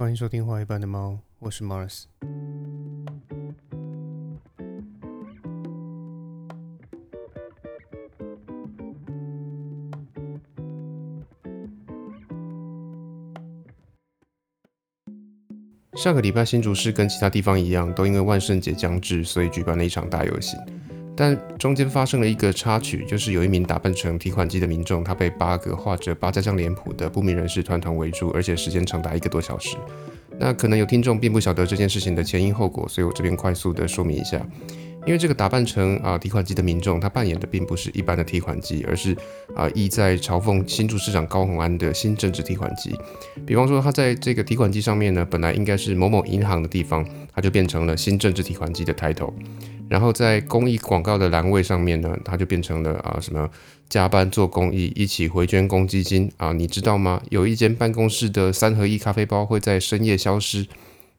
欢迎收听画一半的猫，我是 Mars。上个礼拜新竹市跟其他地方一样，都因为万圣节将至，所以举办了一场大游行。但中间发生了一个插曲，就是有一名打扮成提款机的民众，他被八个画着八家将脸谱的不明人士团团围住，而且时间长达一个多小时。那可能有听众并不晓得这件事情的前因后果，所以我这边快速的说明一下。因为这个打扮成啊提款机的民众，他扮演的并不是一般的提款机，而是啊意在嘲讽新竹市长高鸿安的新政治提款机。比方说，他在这个提款机上面呢，本来应该是某某银行的地方，他就变成了新政治提款机的抬头。然后在公益广告的栏位上面呢，他就变成了啊什么加班做公益，一起回捐公积金啊，你知道吗？有一间办公室的三合一咖啡包会在深夜消失。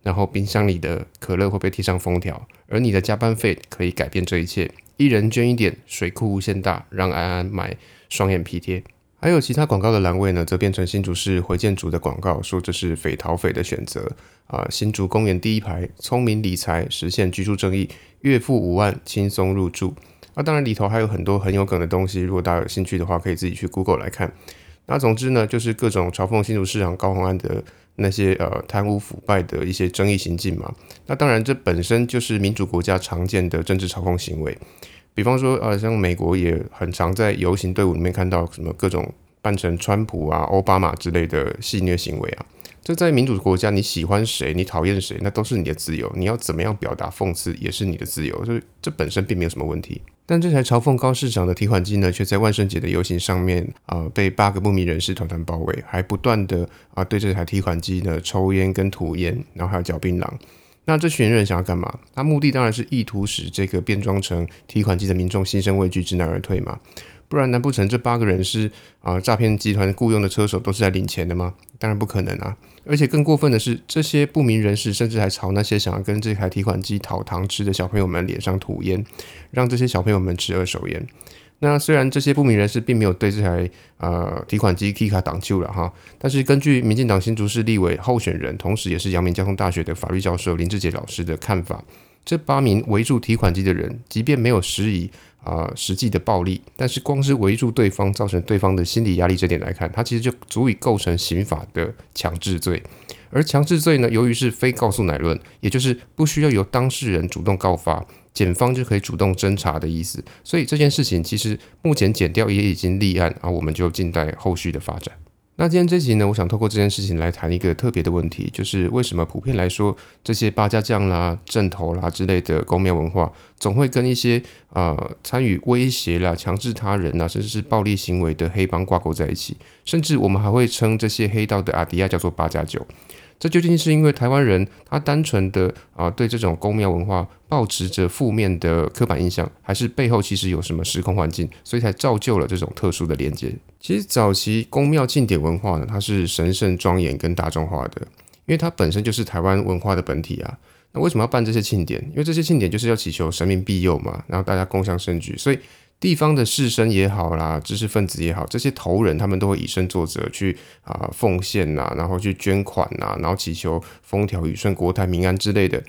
然后冰箱里的可乐会被贴上封条，而你的加班费可以改变这一切。一人捐一点，水库无限大，让安安买双眼皮贴。还有其他广告的栏位呢，则变成新竹市回建组的广告，说这是匪逃匪的选择啊！新竹公园第一排，聪明理财实现居住正义，月付五万轻松入住。啊，当然里头还有很多很有梗的东西，如果大家有兴趣的话，可以自己去 Google 来看。那总之呢，就是各种嘲讽新竹市长高鸿安的。那些呃贪污腐败的一些争议行径嘛，那当然这本身就是民主国家常见的政治操控行为。比方说呃，像美国也很常在游行队伍里面看到什么各种扮成川普啊、奥巴马之类的戏虐行为啊。这在民主国家，你喜欢谁，你讨厌谁，那都是你的自由。你要怎么样表达讽刺，也是你的自由。所以这本身并没有什么问题。但这台嘲讽高市长的提款机呢，却在万圣节的游行上面啊，被八个不明人士团团包围，还不断的啊对这台提款机呢抽烟跟吐烟，然后还有嚼槟榔。那这群人想要干嘛？他目的当然是意图使这个变装成提款机的民众心生畏惧，知难而退嘛。不然，难不成这八个人是啊诈骗集团雇佣的车手，都是来领钱的吗？当然不可能啊！而且更过分的是，这些不明人士甚至还朝那些想要跟这台提款机讨糖吃的小朋友们脸上吐烟，让这些小朋友们吃二手烟。那虽然这些不明人士并没有对这台呃提款机 K 卡挡救了哈，但是根据民进党新竹市立委候选人，同时也是阳明交通大学的法律教授林志杰老师的看法，这八名围住提款机的人，即便没有施以啊，实际的暴力，但是光是围住对方，造成对方的心理压力这点来看，它其实就足以构成刑法的强制罪。而强制罪呢，由于是非告诉乃论，也就是不需要由当事人主动告发，检方就可以主动侦查的意思。所以这件事情其实目前检调也已经立案啊，我们就静待后续的发展。那今天这集呢，我想透过这件事情来谈一个特别的问题，就是为什么普遍来说，这些八家将啦、正头啦之类的公庙文化，总会跟一些呃参与威胁啦、强制他人啦，甚至是暴力行为的黑帮挂钩在一起，甚至我们还会称这些黑道的阿迪亚叫做八家酒。这究竟是因为台湾人他单纯的啊对这种公庙文化抱持着负面的刻板印象，还是背后其实有什么时空环境，所以才造就了这种特殊的连接？其实早期公庙庆典文化呢，它是神圣庄严跟大众化的，因为它本身就是台湾文化的本体啊。那为什么要办这些庆典？因为这些庆典就是要祈求神明庇佑嘛，然后大家共襄盛举，所以。地方的士绅也好啦，知识分子也好，这些头人他们都会以身作则，去啊奉献呐，然后去捐款呐，然后祈求风调雨顺、国泰民安之类的，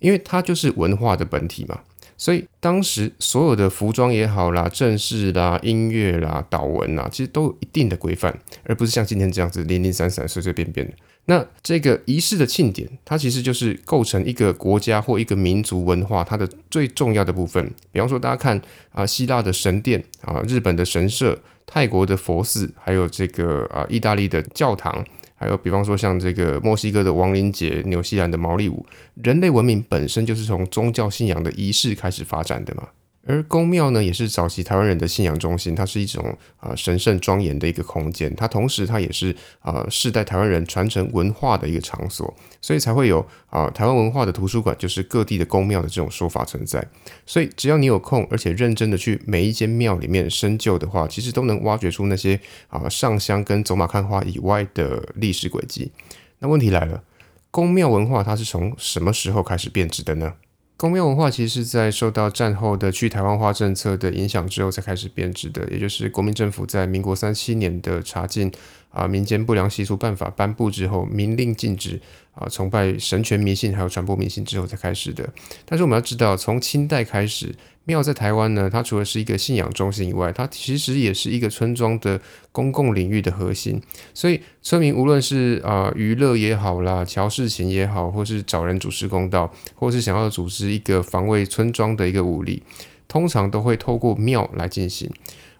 因为它就是文化的本体嘛。所以当时所有的服装也好啦、正式啦、音乐啦、祷文啦，其实都有一定的规范，而不是像今天这样子零零散散、随随便便的。那这个仪式的庆典，它其实就是构成一个国家或一个民族文化它的最重要的部分。比方说，大家看啊，希腊的神殿啊，日本的神社，泰国的佛寺，还有这个啊，意大利的教堂，还有比方说像这个墨西哥的亡灵节，纽西兰的毛利舞，人类文明本身就是从宗教信仰的仪式开始发展的嘛。而宫庙呢，也是早期台湾人的信仰中心，它是一种啊神圣庄严的一个空间。它同时，它也是啊世代台湾人传承文化的一个场所，所以才会有啊台湾文化的图书馆，就是各地的宫庙的这种说法存在。所以，只要你有空，而且认真的去每一间庙里面深究的话，其实都能挖掘出那些啊上香跟走马看花以外的历史轨迹。那问题来了，宫庙文化它是从什么时候开始变质的呢？公庙文化其实是在受到战后的去台湾化政策的影响之后才开始编制的，也就是国民政府在民国三七年的查禁啊民间不良习俗办法颁布之后，明令禁止啊崇拜神权迷信，还有传播迷信之后才开始的。但是我们要知道，从清代开始。庙在台湾呢，它除了是一个信仰中心以外，它其实也是一个村庄的公共领域的核心。所以村民无论是啊娱乐也好啦，乔事情也好，或是找人主持公道，或是想要组织一个防卫村庄的一个武力，通常都会透过庙来进行。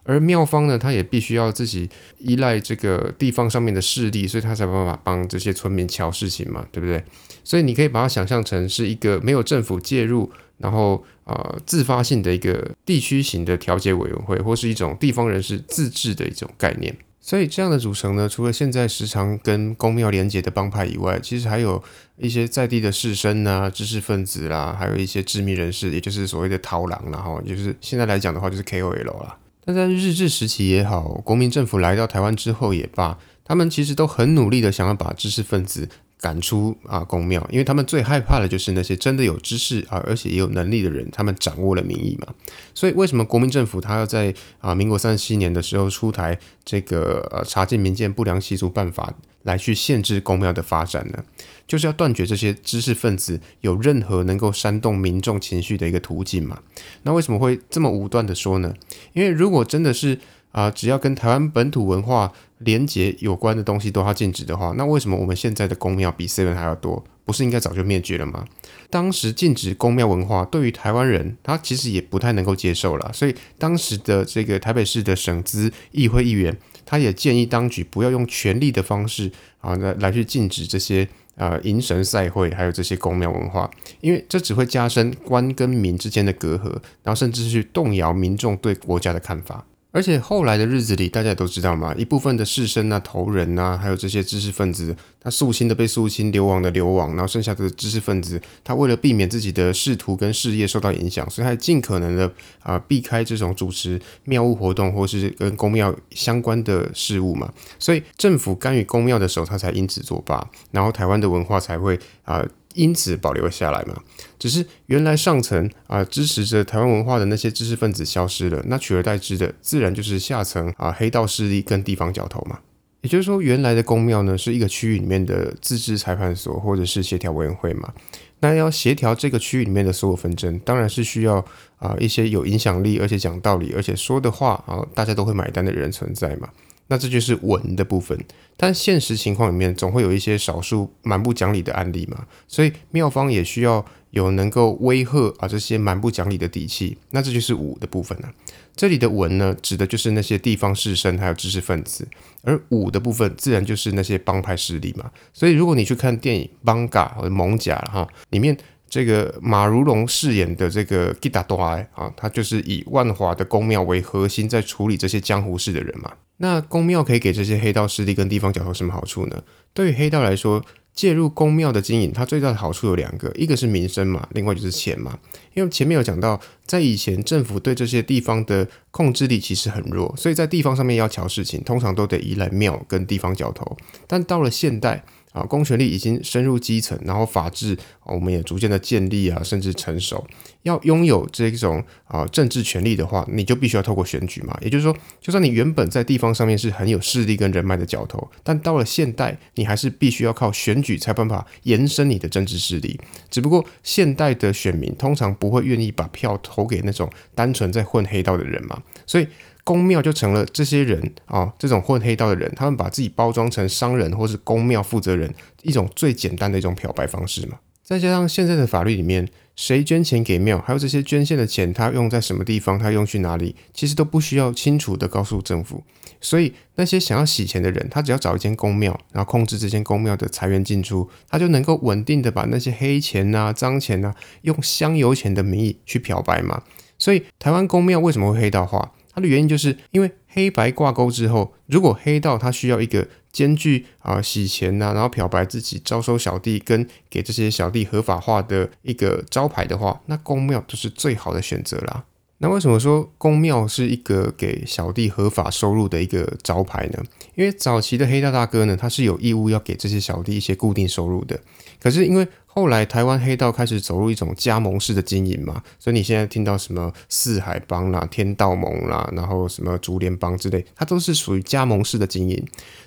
而庙方呢，他也必须要自己依赖这个地方上面的势力，所以他才办法帮这些村民瞧事情嘛，对不对？所以你可以把它想象成是一个没有政府介入。然后，呃，自发性的一个地区型的调解委员会，或是一种地方人士自治的一种概念。所以，这样的组成呢，除了现在时常跟公庙连结的帮派以外，其实还有一些在地的士绅啊、知识分子啦，还有一些知名人士，也就是所谓的“逃狼”然后就是现在来讲的话，就是 KOL 啦。那在日治时期也好，国民政府来到台湾之后也罢，他们其实都很努力的想要把知识分子。赶出啊公庙，因为他们最害怕的就是那些真的有知识啊，而且也有能力的人，他们掌握了民意嘛。所以为什么国民政府他要在啊民国三十七年的时候出台这个呃查禁民间不良习俗办法，来去限制公庙的发展呢？就是要断绝这些知识分子有任何能够煽动民众情绪的一个途径嘛。那为什么会这么武断的说呢？因为如果真的是啊，只要跟台湾本土文化连结有关的东西都要禁止的话，那为什么我们现在的公庙比 seven 还要多？不是应该早就灭绝了吗？当时禁止公庙文化，对于台湾人，他其实也不太能够接受了。所以当时的这个台北市的省资议会议员，他也建议当局不要用权力的方式啊，来来去禁止这些呃银神赛会，还有这些公庙文化，因为这只会加深官跟民之间的隔阂，然后甚至去动摇民众对国家的看法。而且后来的日子里，大家也都知道嘛，一部分的士绅啊、头人啊，还有这些知识分子，他肃清的被肃清，流亡的流亡，然后剩下的知识分子，他为了避免自己的仕途跟事业受到影响，所以他尽可能的啊避开这种主持庙务活动或是跟公庙相关的事物嘛，所以政府干预公庙的时候，他才因此作罢，然后台湾的文化才会啊。因此保留下来嘛，只是原来上层啊支持着台湾文化的那些知识分子消失了，那取而代之的自然就是下层啊黑道势力跟地方角头嘛。也就是说，原来的公庙呢是一个区域里面的自治裁判所或者是协调委员会嘛，那要协调这个区域里面的所有纷争，当然是需要啊一些有影响力而且讲道理而且说的话啊大家都会买单的人存在嘛。那这就是文的部分，但现实情况里面总会有一些少数蛮不讲理的案例嘛，所以妙方也需要有能够威吓啊这些蛮不讲理的底气，那这就是武的部分了。这里的文呢，指的就是那些地方士绅还有知识分子，而武的部分自然就是那些帮派势力嘛。所以如果你去看电影《邦嘎》或者《蒙甲》哈，里面这个马如龙饰演的这个吉达多埃啊，他就是以万华的公庙为核心，在处理这些江湖事的人嘛。那公庙可以给这些黑道势力跟地方角头什么好处呢？对于黑道来说，介入公庙的经营，它最大的好处有两个，一个是民生嘛，另外就是钱嘛。因为前面有讲到，在以前政府对这些地方的控制力其实很弱，所以在地方上面要瞧事情，通常都得依赖庙跟地方角头。但到了现代，啊，公权力已经深入基层，然后法治我们也逐渐的建立啊，甚至成熟。要拥有这种啊政治权力的话，你就必须要透过选举嘛。也就是说，就算你原本在地方上面是很有势力跟人脉的角头，但到了现代，你还是必须要靠选举才办法延伸你的政治势力。只不过现代的选民通常不会愿意把票投给那种单纯在混黑道的人嘛，所以。公庙就成了这些人啊，这种混黑道的人，他们把自己包装成商人或是公庙负责人，一种最简单的一种漂白方式嘛。再加上现在的法律里面，谁捐钱给庙，还有这些捐献的钱，他用在什么地方，他用去哪里，其实都不需要清楚的告诉政府。所以那些想要洗钱的人，他只要找一间公庙，然后控制这间公庙的财源进出，他就能够稳定的把那些黑钱呐、脏钱呐，用香油钱的名义去漂白嘛。所以台湾公庙为什么会黑道化？的原因就是因为黑白挂钩之后，如果黑道他需要一个兼具啊洗钱呐，然后漂白自己、招收小弟跟给这些小弟合法化的一个招牌的话，那公庙就是最好的选择啦。那为什么说公庙是一个给小弟合法收入的一个招牌呢？因为早期的黑道大哥呢，他是有义务要给这些小弟一些固定收入的。可是因为后来台湾黑道开始走入一种加盟式的经营嘛，所以你现在听到什么四海帮啦、天道盟啦，然后什么竹联帮之类，它都是属于加盟式的经营。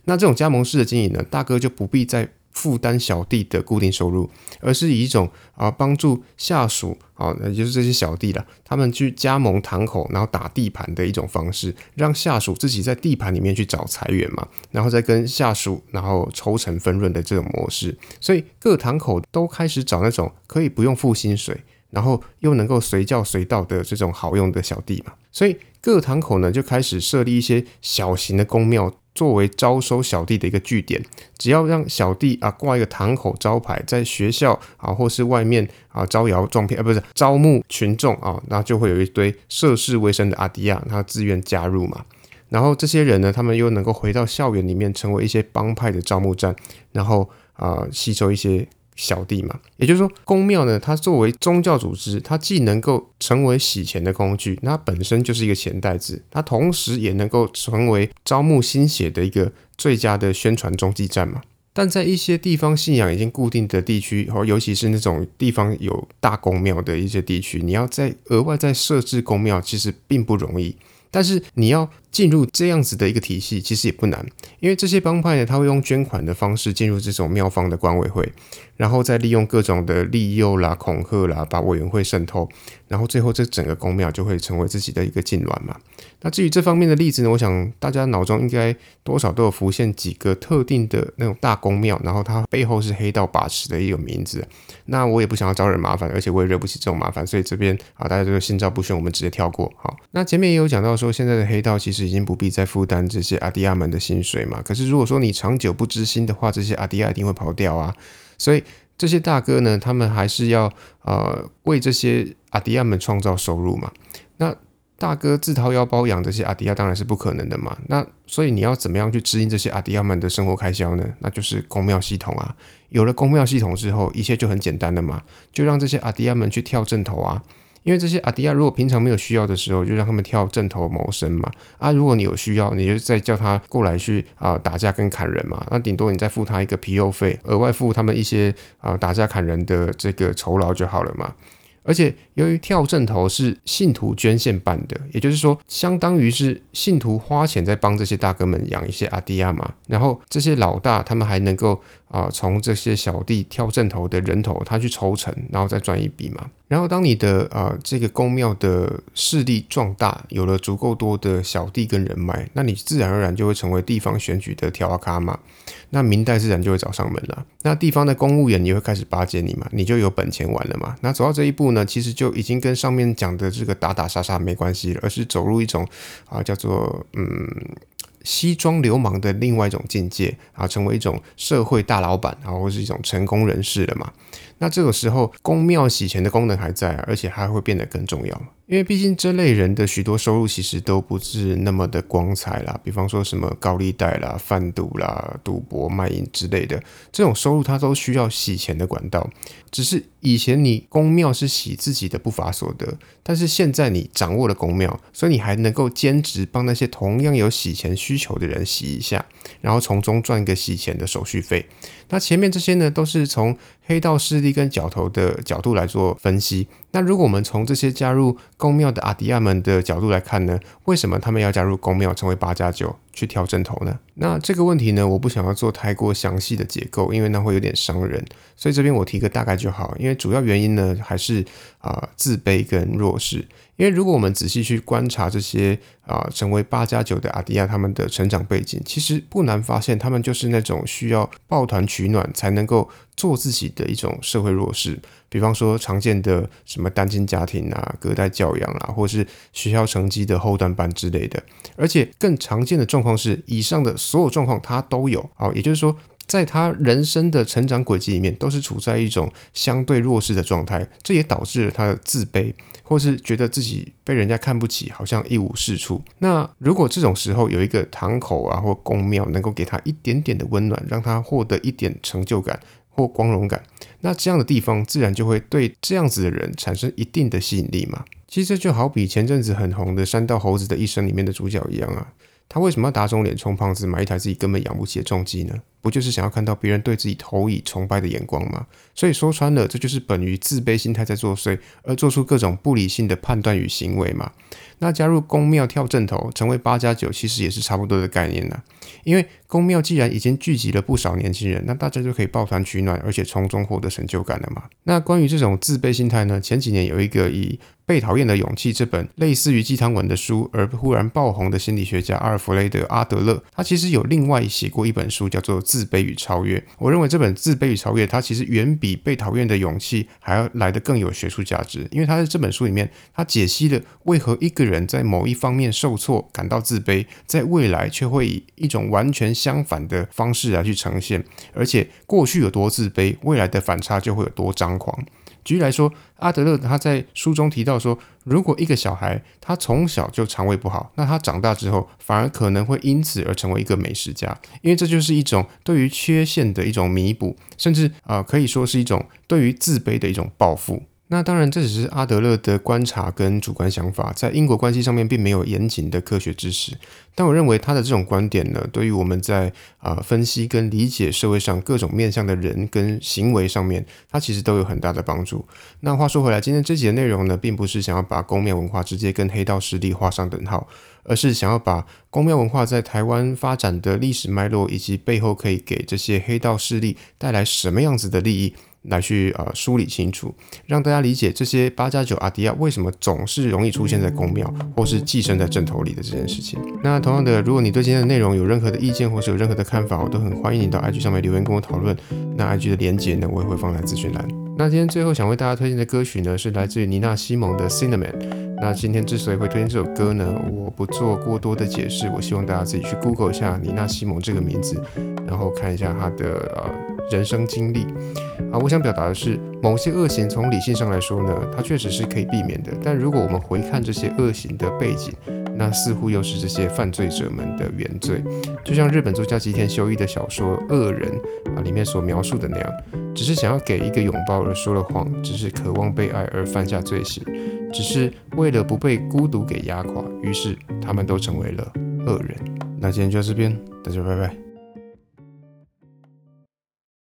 那这种加盟式的经营呢，大哥就不必再。负担小弟的固定收入，而是以一种啊帮助下属啊，也就是这些小弟了，他们去加盟堂口，然后打地盘的一种方式，让下属自己在地盘里面去找财源嘛，然后再跟下属然后抽成分润的这种模式，所以各堂口都开始找那种可以不用付薪水，然后又能够随叫随到的这种好用的小弟嘛，所以各堂口呢就开始设立一些小型的公庙。作为招收小弟的一个据点，只要让小弟啊挂一个堂口招牌，在学校啊或是外面啊招摇撞骗，啊不是招募群众啊，那就会有一堆涉世未深的阿迪亚，他自愿加入嘛。然后这些人呢，他们又能够回到校园里面，成为一些帮派的招募站，然后啊吸收一些。小弟嘛，也就是说，公庙呢，它作为宗教组织，它既能够成为洗钱的工具，那本身就是一个钱袋子，它同时也能够成为招募新血的一个最佳的宣传中继站嘛。但在一些地方信仰已经固定的地区，或尤其是那种地方有大公庙的一些地区，你要再额外再设置公庙，其实并不容易。但是你要进入这样子的一个体系，其实也不难，因为这些帮派呢，他会用捐款的方式进入这种庙方的管委会，然后再利用各种的利诱啦、恐吓啦，把委员会渗透，然后最后这整个公庙就会成为自己的一个痉挛嘛。那至于这方面的例子呢，我想大家脑中应该多少都有浮现几个特定的那种大公庙，然后它背后是黑道把持的一个名字。那我也不想要招惹麻烦，而且我也惹不起这种麻烦，所以这边啊，大家这个心照不宣，我们直接跳过。好，那前面也有讲到说，现在的黑道其实已经不必再负担这些阿迪亚们的薪水嘛。可是如果说你长久不知心的话，这些阿迪亚一定会跑掉啊。所以这些大哥呢，他们还是要呃为这些阿迪亚们创造收入嘛。那大哥自掏腰包养这些阿迪亚当然是不可能的嘛。那所以你要怎么样去支应这些阿迪亚们的生活开销呢？那就是公庙系统啊。有了公庙系统之后，一切就很简单了嘛。就让这些阿迪亚们去跳正头啊。因为这些阿迪亚如果平常没有需要的时候，就让他们跳正头谋生嘛。啊，如果你有需要，你就再叫他过来去啊打架跟砍人嘛。那顶多你再付他一个皮肉费，额外付他们一些啊打架砍人的这个酬劳就好了嘛。而且，由于跳正头是信徒捐献办的，也就是说，相当于是信徒花钱在帮这些大哥们养一些阿迪亚嘛。然后这些老大他们还能够啊从这些小弟跳正头的人头他去抽成，然后再赚一笔嘛。然后当你的啊这个公庙的势力壮大，有了足够多的小弟跟人脉，那你自然而然就会成为地方选举的跳阿卡嘛。那明代自然就会找上门了，那地方的公务员也会开始巴结你嘛，你就有本钱玩了嘛。那走到这一步呢，其实就已经跟上面讲的这个打打杀杀没关系了，而是走入一种啊叫做嗯西装流氓的另外一种境界啊，成为一种社会大老板啊，或是一种成功人士了嘛。那这个时候，公庙洗钱的功能还在，而且还会变得更重要因为毕竟这类人的许多收入其实都不是那么的光彩啦，比方说什么高利贷啦、贩毒啦、赌博、卖淫之类的，这种收入它都需要洗钱的管道。只是以前你公庙是洗自己的不法所得，但是现在你掌握了公庙，所以你还能够兼职帮那些同样有洗钱需求的人洗一下，然后从中赚一个洗钱的手续费。那前面这些呢，都是从黑道势力跟角头的角度来做分析。那如果我们从这些加入公庙的阿迪亚们的角度来看呢，为什么他们要加入公庙，成为八加九去挑正头呢？那这个问题呢，我不想要做太过详细的解构，因为那会有点伤人，所以这边我提个大概就好。因为主要原因呢，还是啊自卑跟弱势。因为如果我们仔细去观察这些啊成为八加九的阿迪亚他们的成长背景，其实不难发现，他们就是那种需要抱团取暖才能够做自己的一种社会弱势。比方说常见的什么单亲家庭啊、隔代教养啊，或是学校成绩的后端班之类的。而且更常见的状况是，以上的所有状况他都有。啊，也就是说，在他人生的成长轨迹里面，都是处在一种相对弱势的状态，这也导致了他的自卑。或是觉得自己被人家看不起，好像一无是处。那如果这种时候有一个堂口啊或公庙能够给他一点点的温暖，让他获得一点成就感或光荣感，那这样的地方自然就会对这样子的人产生一定的吸引力嘛。其实就好比前阵子很红的《山道猴子的一生》里面的主角一样啊，他为什么要打肿脸充胖子，买一台自己根本养不起的重机呢？不就是想要看到别人对自己投以崇拜的眼光吗？所以说穿了，这就是本于自卑心态在作祟，而做出各种不理性的判断与行为嘛。那加入公庙跳正头，成为八加九，其实也是差不多的概念呢。因为公庙既然已经聚集了不少年轻人，那大家就可以抱团取暖，而且从中获得成就感了嘛。那关于这种自卑心态呢？前几年有一个以《被讨厌的勇气》这本类似于鸡汤文的书而忽然爆红的心理学家阿尔弗雷德·阿德勒，他其实有另外写过一本书，叫做《自卑与超越》。我认为这本《自卑与超越》它其实远比《被讨厌的勇气》还要来得更有学术价值，因为他在这本书里面，他解析了为何一个人人在某一方面受挫感到自卑，在未来却会以一种完全相反的方式来去呈现，而且过去有多自卑，未来的反差就会有多张狂。举例来说，阿德勒他在书中提到说，如果一个小孩他从小就肠胃不好，那他长大之后反而可能会因此而成为一个美食家，因为这就是一种对于缺陷的一种弥补，甚至啊可以说是一种对于自卑的一种报复。那当然，这只是阿德勒的观察跟主观想法，在因果关系上面并没有严谨的科学知识。但我认为他的这种观点呢，对于我们在啊分析跟理解社会上各种面向的人跟行为上面，它其实都有很大的帮助。那话说回来，今天这集的内容呢，并不是想要把公庙文化直接跟黑道势力画上等号，而是想要把公庙文化在台湾发展的历史脉络，以及背后可以给这些黑道势力带来什么样子的利益。来去呃梳理清楚，让大家理解这些八加九阿迪亚为什么总是容易出现在公庙或是寄生在枕头里的这件事情。那同样的，如果你对今天的内容有任何的意见或是有任何的看法，我都很欢迎你到 IG 上面留言跟我讨论。那 IG 的连接呢，我也会放在资讯栏。那今天最后想为大家推荐的歌曲呢，是来自于妮娜西蒙的 Cinnamon。那今天之所以会推荐这首歌呢，我不做过多的解释，我希望大家自己去 Google 一下妮娜西蒙这个名字，然后看一下她的呃。人生经历啊，我想表达的是，某些恶行从理性上来说呢，它确实是可以避免的。但如果我们回看这些恶行的背景，那似乎又是这些犯罪者们的原罪。就像日本作家吉田修一的小说《恶人》啊里面所描述的那样，只是想要给一个拥抱而说了谎，只是渴望被爱而犯下罪行，只是为了不被孤独给压垮，于是他们都成为了恶人。那今天就到这边，大家拜拜。